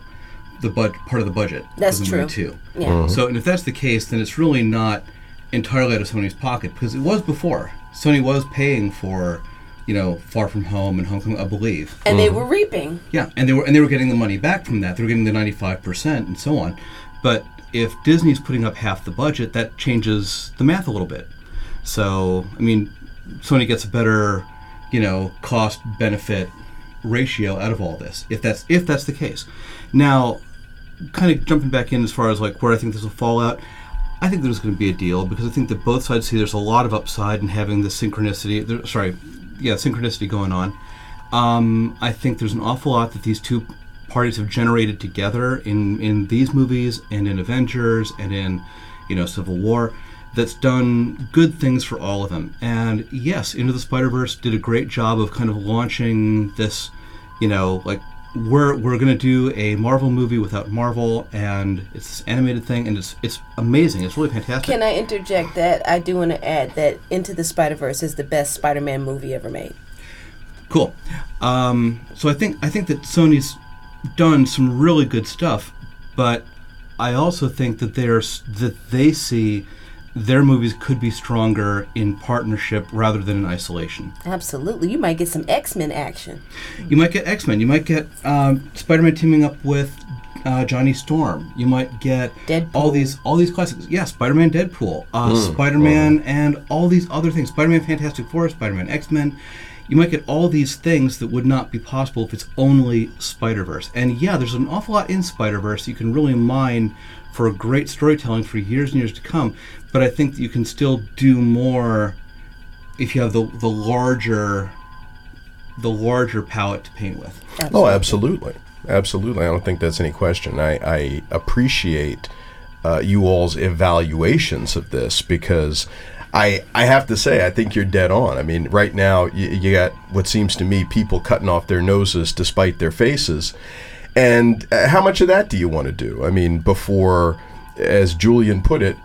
the bud part of the budget. That's of the true. too. Yeah. Uh-huh. So, and if that's the case, then it's really not entirely out of Sony's pocket because it was before. Sony was paying for, you know, Far From Home and Homecoming, I believe. And they uh-huh. were reaping. Yeah, and they were and they were getting the money back from that. They were getting the ninety five percent and so on. But if Disney's putting up half the budget, that changes the math a little bit. So I mean, Sony gets a better, you know, cost benefit ratio out of all this. If that's if that's the case. Now, kind of jumping back in as far as like where I think this will fall out. I think there's going to be a deal because I think that both sides see there's a lot of upside in having the synchronicity. There, sorry, yeah, synchronicity going on. Um, I think there's an awful lot that these two parties have generated together in in these movies and in Avengers and in you know Civil War that's done good things for all of them. And yes, Into the Spider Verse did a great job of kind of launching this, you know, like we're we're gonna do a Marvel movie without Marvel, and it's this animated thing, and it's it's amazing. It's really fantastic. Can I interject that I do want to add that Into the Spider Verse is the best Spider Man movie ever made. Cool. Um, so I think I think that Sony's done some really good stuff, but I also think that there's that they see their movies could be stronger in partnership rather than in isolation. Absolutely. You might get some X Men action. You might get X Men. You might get um, Spider Man teaming up with uh, Johnny Storm. You might get Deadpool. all these all these classics. Yeah, Spider Man, Deadpool, uh, Mm. Spider Man, and all these other things. Spider Man, Fantastic Four, Spider Man, X Men. You might get all these things that would not be possible if it's only Spider Verse. And yeah, there's an awful lot in Spider Verse you can really mine for great storytelling for years and years to come. But I think you can still do more if you have the the larger the larger palette to paint with. Oh, absolutely, absolutely. I don't think that's any question. I, I appreciate uh, you all's evaluations of this because I I have to say I think you're dead on. I mean, right now you, you got what seems to me people cutting off their noses despite their faces, and uh, how much of that do you want to do? I mean, before, as Julian put it.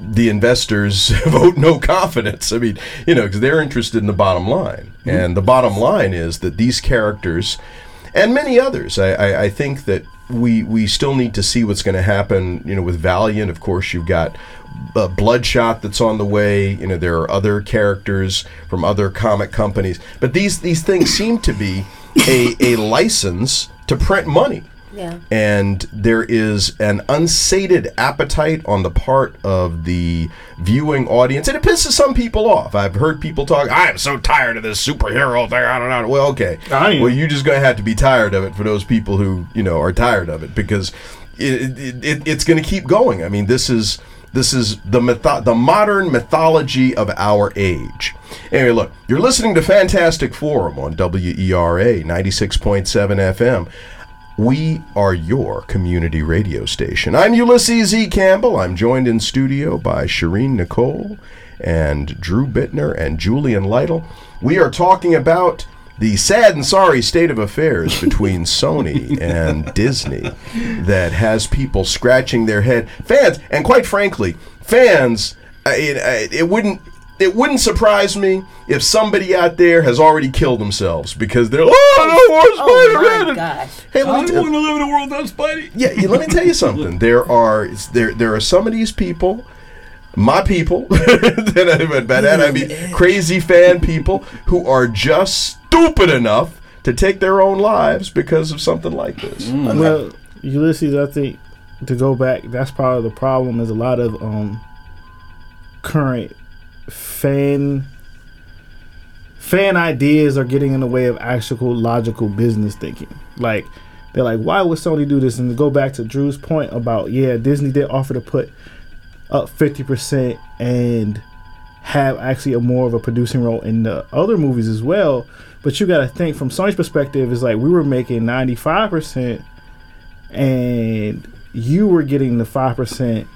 The investors vote no confidence. I mean, you know, because they're interested in the bottom line. And the bottom line is that these characters and many others. I, I, I think that we we still need to see what's going to happen. You know, with Valiant, of course, you've got uh, Bloodshot that's on the way. You know, there are other characters from other comic companies, but these these things seem to be a a license to print money. Yeah. And there is an unsated appetite on the part of the viewing audience, and it pisses some people off. I've heard people talk. I'm so tired of this superhero thing. I don't know. Well, okay. I. Well, you're just gonna have to be tired of it for those people who you know are tired of it because it, it, it, it's going to keep going. I mean, this is this is the mytho- the modern mythology of our age. Anyway, look, you're listening to Fantastic Forum on WERA 96.7 FM. We are your community radio station. I'm Ulysses E. Campbell. I'm joined in studio by Sherin Nicole and Drew Bittner and Julian Lytle. We are talking about the sad and sorry state of affairs between Sony and Disney that has people scratching their head. Fans, and quite frankly, fans, it, it wouldn't. It wouldn't surprise me if somebody out there has already killed themselves because they're like, oh, no more Oh Spider-Man. my And- gosh. Hey, let me tell- to live in a world without Spidey. yeah, yeah, let me tell you something. There are there there are some of these people, my people, that I, but by that I mean crazy fan people who are just stupid enough to take their own lives because of something like this. Well, Ulysses, I think to go back, that's part of the problem. Is a lot of um current fan fan ideas are getting in the way of actual logical business thinking. Like they're like, why would Sony do this? And to go back to Drew's point about yeah, Disney did offer to put up fifty percent and have actually a more of a producing role in the other movies as well. But you got to think from Sony's perspective, is like we were making ninety five percent, and you were getting the five percent.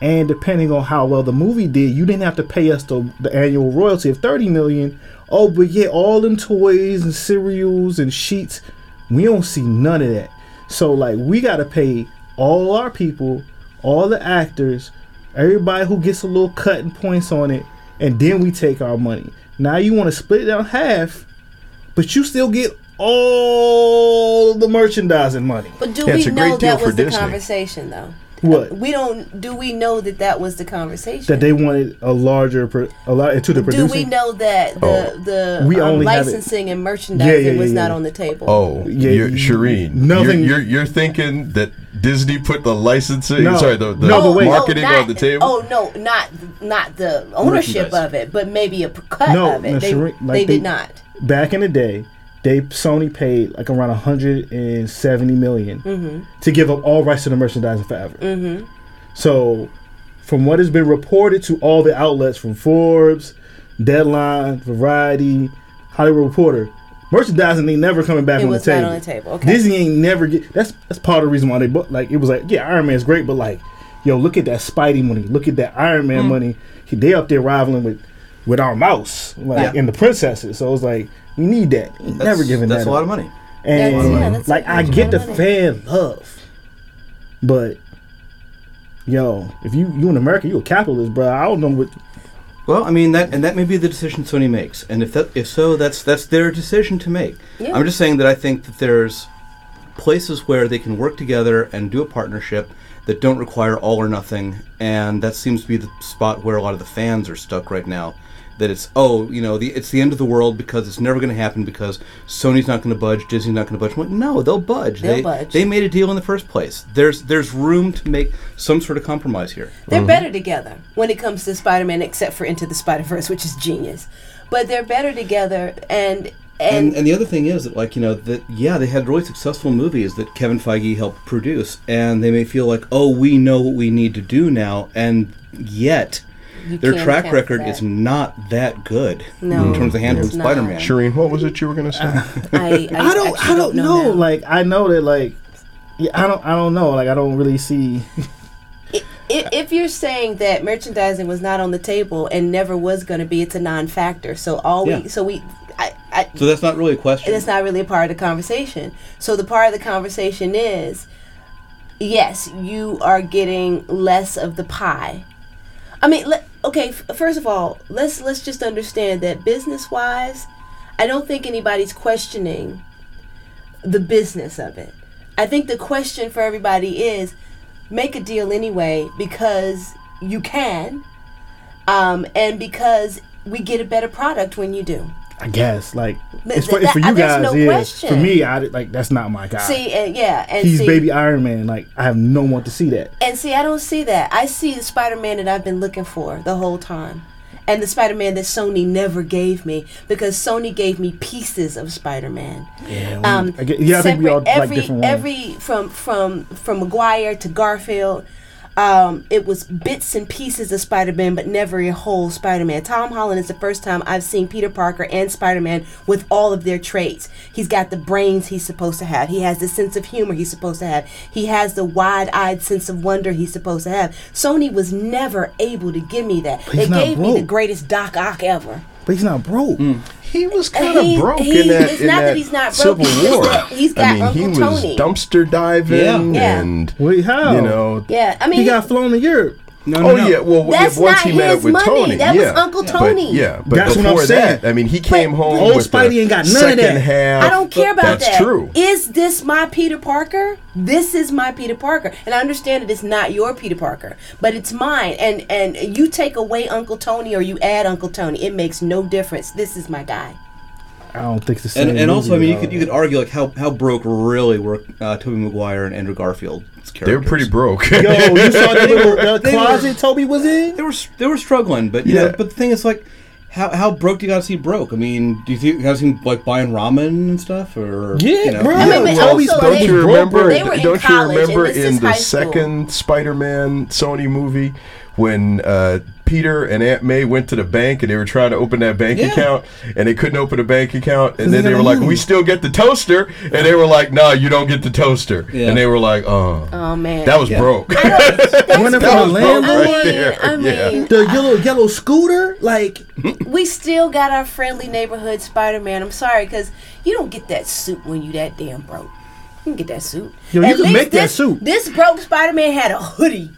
And depending on how well the movie did, you didn't have to pay us the, the annual royalty of thirty million. Oh, but yeah, all them toys and cereals and sheets, we don't see none of that. So like, we got to pay all our people, all the actors, everybody who gets a little cut and points on it, and then we take our money. Now you want to split it down half, but you still get all the merchandising money. But do Yeah, we know that for was the Disney. conversation though? What? We don't. Do we know that that was the conversation? That they wanted a larger, pro- a lot to the do we know that the Oh. the We um, only licensing and merchandising Yeah, yeah, was yeah, not on the table? Oh, Yeah, you're, Sherin, nothing- You're, you're you're thinking that Disney put the licensing, No. sorry, the, the No, but wait. marketing not, on the table. Oh no, not not the ownership of it, but maybe a cut No, of it. no, they, Sheree- like they they- did not. back in the day, they Sony paid like around 170 million Mm-hmm. to give up all rights to the merchandising forever. Mm-hmm. So, from what has been reported to all the outlets from Forbes, Deadline, Variety, Hollywood Reporter, merchandising ain't never coming back It on was the not table. on the table. Okay. Disney ain't never get. That's that's part of the reason why they bought. Like it was like, yeah, Iron Man's great, but like yo, look at that Spidey money, look at that Iron Man Mm. money. He, they up there rivaling with with our mouse, like Yeah. and the princesses. So it's like we need that. He That's, Never giving That's that a lot of money. And That's- yeah, that's- like I get the lot fan love, but yo, if you you in America, you a capitalist, bro. I don't know what. Well, I mean that, and that may be the decision Sony makes, and if that, if so, that's that's their decision to make. Yeah. I'm just saying that I think that there's places where they can work together and do a partnership that don't require all or nothing, and that seems to be the spot where a lot of the fans are stuck right now. That it's oh, you know, the it's the end of the world because it's never going to happen because Sony's not going to budge, Disney's not going to budge. Like, no, they'll budge. They'll they budge. they made a deal in the first place. There's there's room to make some sort of compromise here. They're mm-hmm. better together when it comes to Spider-Man, except for Into the Spider-Verse, which is genius. But they're better together, and and, and, and the other thing is that like you know that yeah they had really successful movies that Kevin Feige helped produce and they may feel like oh we know what we need to do now and yet You their track record for that. is not that good No, in terms of handling it's. Spider-Man. Sherin, what was it you were going to say? I, I, I don't. I don't know. now. Like I know that. Like yeah, I don't. I don't know. Like I don't really see. I- if you're saying that merchandising was not on the table and never was going to be, it's a non-factor. So all Yeah. we, so we, I, I, So that's not really a question. and it's not really a part of the conversation. So the part of the conversation is, yes, you are getting less of the pie. I mean, let, okay. First of all, let's let's just understand that business-wise, I don't think anybody's questioning the business of it. I think the question for everybody is make a deal anyway because you can, um, and because we get a better product when you do. I guess like it's for, it's for you guys. no yeah. question. For me, I like that's not my guy. See, and yeah, and He's see, baby Iron Man. Like I have no one to see that. And see, I don't see that. I see the Spider-Man that I've been looking for the whole time. And the Spider-Man that Sony never gave me because Sony gave me pieces of Spider-Man. Yeah, Um, I get- yeah, I think we all separate- like every different ones. every from from from Maguire to Garfield. Um, it was bits and pieces of Spider-Man, but never a whole Spider-Man. Tom Holland is the first time I've seen Peter Parker and Spider-Man with all of their traits. He's got the brains he's supposed to have. He has the sense of humor he's supposed to have. He has the wide-eyed sense of wonder he's supposed to have. Sony was never able to give me that. He's They gave me the greatest Doc Ock ever. But he's not broke. Mm. He was kind of broke he- in that, it's in not that that he's not Civil broke, it's just War. he's got I mean, he was Tony. dumpster diving Yeah. and Wait, how? you know. Yeah, I mean, he got flown to Europe. No, Oh no, no. yeah, well That's yeah, once not he met his up with money. Tony, That was yeah. Uncle But, Tony. yeah, but That's what I'm before saying. that, I mean, he came home. old with Spidey the ain't got none of that. Half. I don't care about That's that. true. Is this my Peter Parker? This is my Peter Parker, and I understand that it's not your Peter Parker, but it's mine. And and you take away Uncle Tony or you add Uncle Tony, it makes no difference. This is my guy. I don't think it's the same. and, and also, I mean, you could you could argue like how, how broke really were uh, Tobey Maguire and Andrew Garfield. They were pretty broke. Yo, you saw the little the They were- closet Tobey was in? They were they were struggling, but you Yeah. know, but the thing is like. How, how broke do you gotta see broke? I mean, do you think you gotta see like buying ramen and stuff, or Yeah, you know, bro. I mean, but well, also don't you remember? they were in don't you college, and remember in the school. second Spider-Man Sony movie when uh, Peter and Aunt May went to the bank and they were trying to open that bank Yeah. account and they couldn't open a bank account and then they got were like, money. "We still get the toaster," and they were like, "No, you don't get the toaster," Yeah. and they were like, "Oh, Oh man, that was Yeah. broke." Running That from the was broke landlord. right there. I Yeah. The yellow yellow scooter, like we still got our friendly neighborhood Spider-Man. I'm sorry, because you don't get that suit when you that damn broke. You can get that suit. Yo, you At can least make that suit. This broke Spider-Man had a hoodie.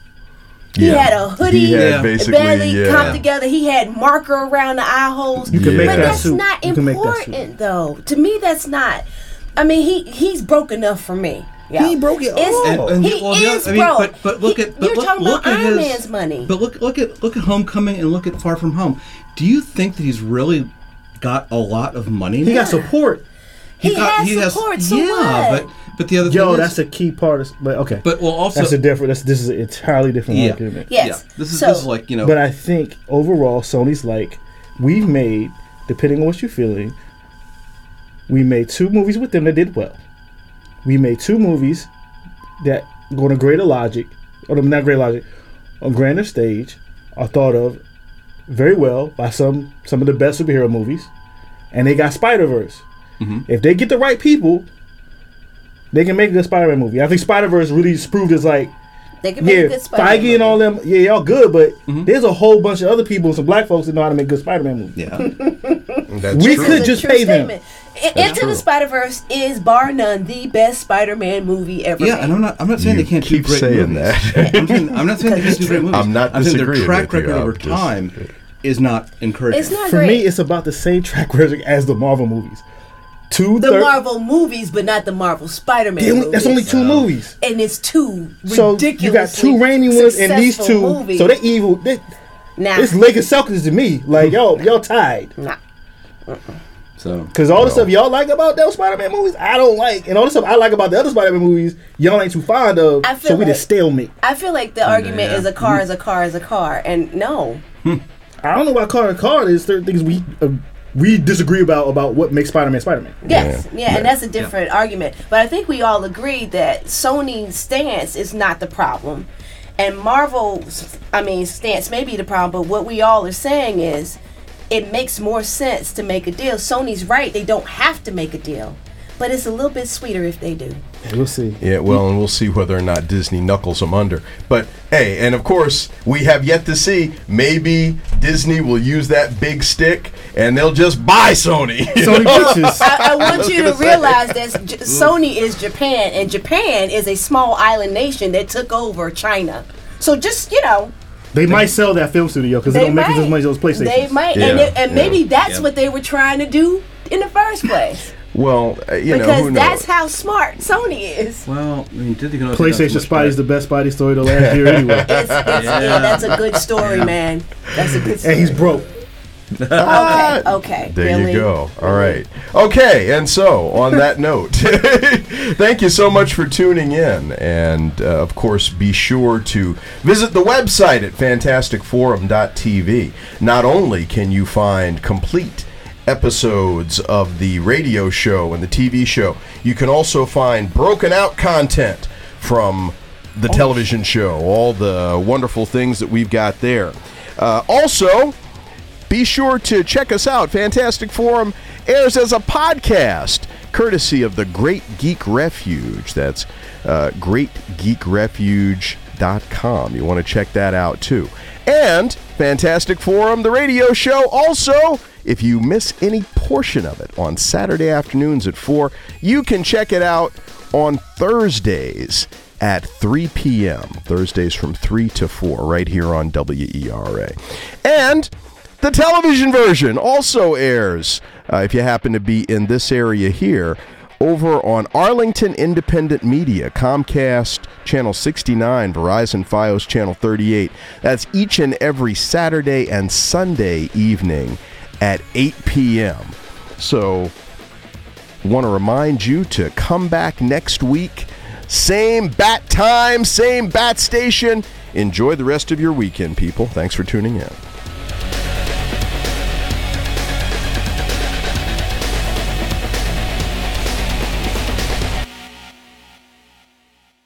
He Yeah. had a hoodie. He had basically, barely yeah. come together. He had marker around the eye holes. you can Yeah. make But that that's suit. not you can make that important, though. To me, that's not. I mean, he he's broke enough for me. yo. He broke it all. And, and he well, is other- I mean, broke. but but look He- at but you're look, talking look about at Iron his, Man's money. But look look at look at Homecoming and look at Far From Home. Do you think that he's really got a lot of money? He got support. He he got, has support, so yeah, what? but but the other thing. Yo, thing that's is, a key part. Of, but okay, but well also that's a different. That's this is an entirely different yeah, argument. Yes. yeah. This is So- this is like you know But I think overall, Sony's like, we've made, depending on what you're feeling, we made two movies with them that did well. We made two movies that go on a greater logic, or not greater logic, on grander stage, are thought of very well by some some of the best superhero movies, and they got Spider Verse. Mm-hmm. If they get the right people, they can make a good Spider Man movie. I think Spider Verse really proved it's like They can make yeah, a good Spider-Man Feige and all them, yeah, y'all good, but mm-hmm. there's a whole bunch of other people, some black folks that know how to make good Spider-Man movies. Yeah. That's We true. could just true pay them. statement. I- Into the Spider Verse is bar none the best Spider-Man movie ever. Yeah, made. and I'm not. I'm not saying You they can't keep do great saying movies. that. I'm, saying, I'm not saying they can't do great movies. I'm not I'm saying their track record I'm over just- time is not encouraging. It's not For great. me, it's about the same track record as the Marvel movies. Two, the thir- Marvel movies, but not the Marvel Spider-Man. movies. that's only two movies. and it's two So ridiculously you got two Raimi ones and these two. Movies. So they evil. They, nah, it's Lakers Celtics to me. Like yo, y'all tied. nah. so Cause all the stuff y'all like about those Spider-Man movies, I don't like, and all the stuff I like about the other Spider-Man movies, y'all ain't too fond of. I So we like- just stalemate. I feel like the argument yeah. is a car is a car is a car, and no, I don't know why card to card is certain things we uh, we disagree about about what makes Spider-Man Spider-Man. yes, yeah, and that's a different argument. But I think we all agree that Sony's stance is not the problem, and Marvel's, I mean, stance may be the problem. But what we all are saying is, it makes more sense to make a deal. Sony's right; they don't have to make a deal, but it's a little bit sweeter if they do. Yeah, we'll see. Yeah, well, and we'll see whether or not Disney knuckles them under. But hey, and of course, we have yet to see. Maybe Disney will use that big stick and they'll just buy Sony. Sony? Pictures. I, I want you to say. realize that J- mm. Sony is Japan, and Japan is a small island nation that took over China. So just you know, They might sell that film studio because they, they don't might. make as much as those PlayStations. They might, Yeah, and, it- and maybe yeah, that's yeah. what they were trying to do in the first place. Well, uh, you know, because who that's knows? how smart Sony is. well, I mean, Disney can always PlayStation so much Spidey's the best Spidey story to last year anyway. It's, it's, yeah. that's a good story, man. That's a good story. and he's broke. okay. Okay. There really? you go. All right. Okay, and so on that note, thank you so much for tuning in. And uh, of course, be sure to visit the website at fantasticforum.tv. Not only can you find complete episodes of the radio show and the TV show, you can also find broken out content from the television show, all the wonderful things that we've got there. Uh, also, be sure to check us out. Fantastic Forum airs as a podcast, courtesy of the Great Geek Refuge. That's uh, greatgeekrefuge.com. You want to check that out too. And Fantastic Forum, the radio show, also. If you miss any portion of it on Saturday afternoons at 4, you can check it out on Thursdays at 3 p.m. Thursdays from 3 to 4, right here on WERA. And the television version also airs, uh, if you happen to be in this area here, over on Arlington Independent Media, Comcast Channel 69, Verizon Fios Channel 38. That's each and every Saturday and Sunday evening at 8 p.m. So, want to remind you to come back next week. Same bat time, same bat station. Enjoy the rest of your weekend, people. Thanks for tuning in.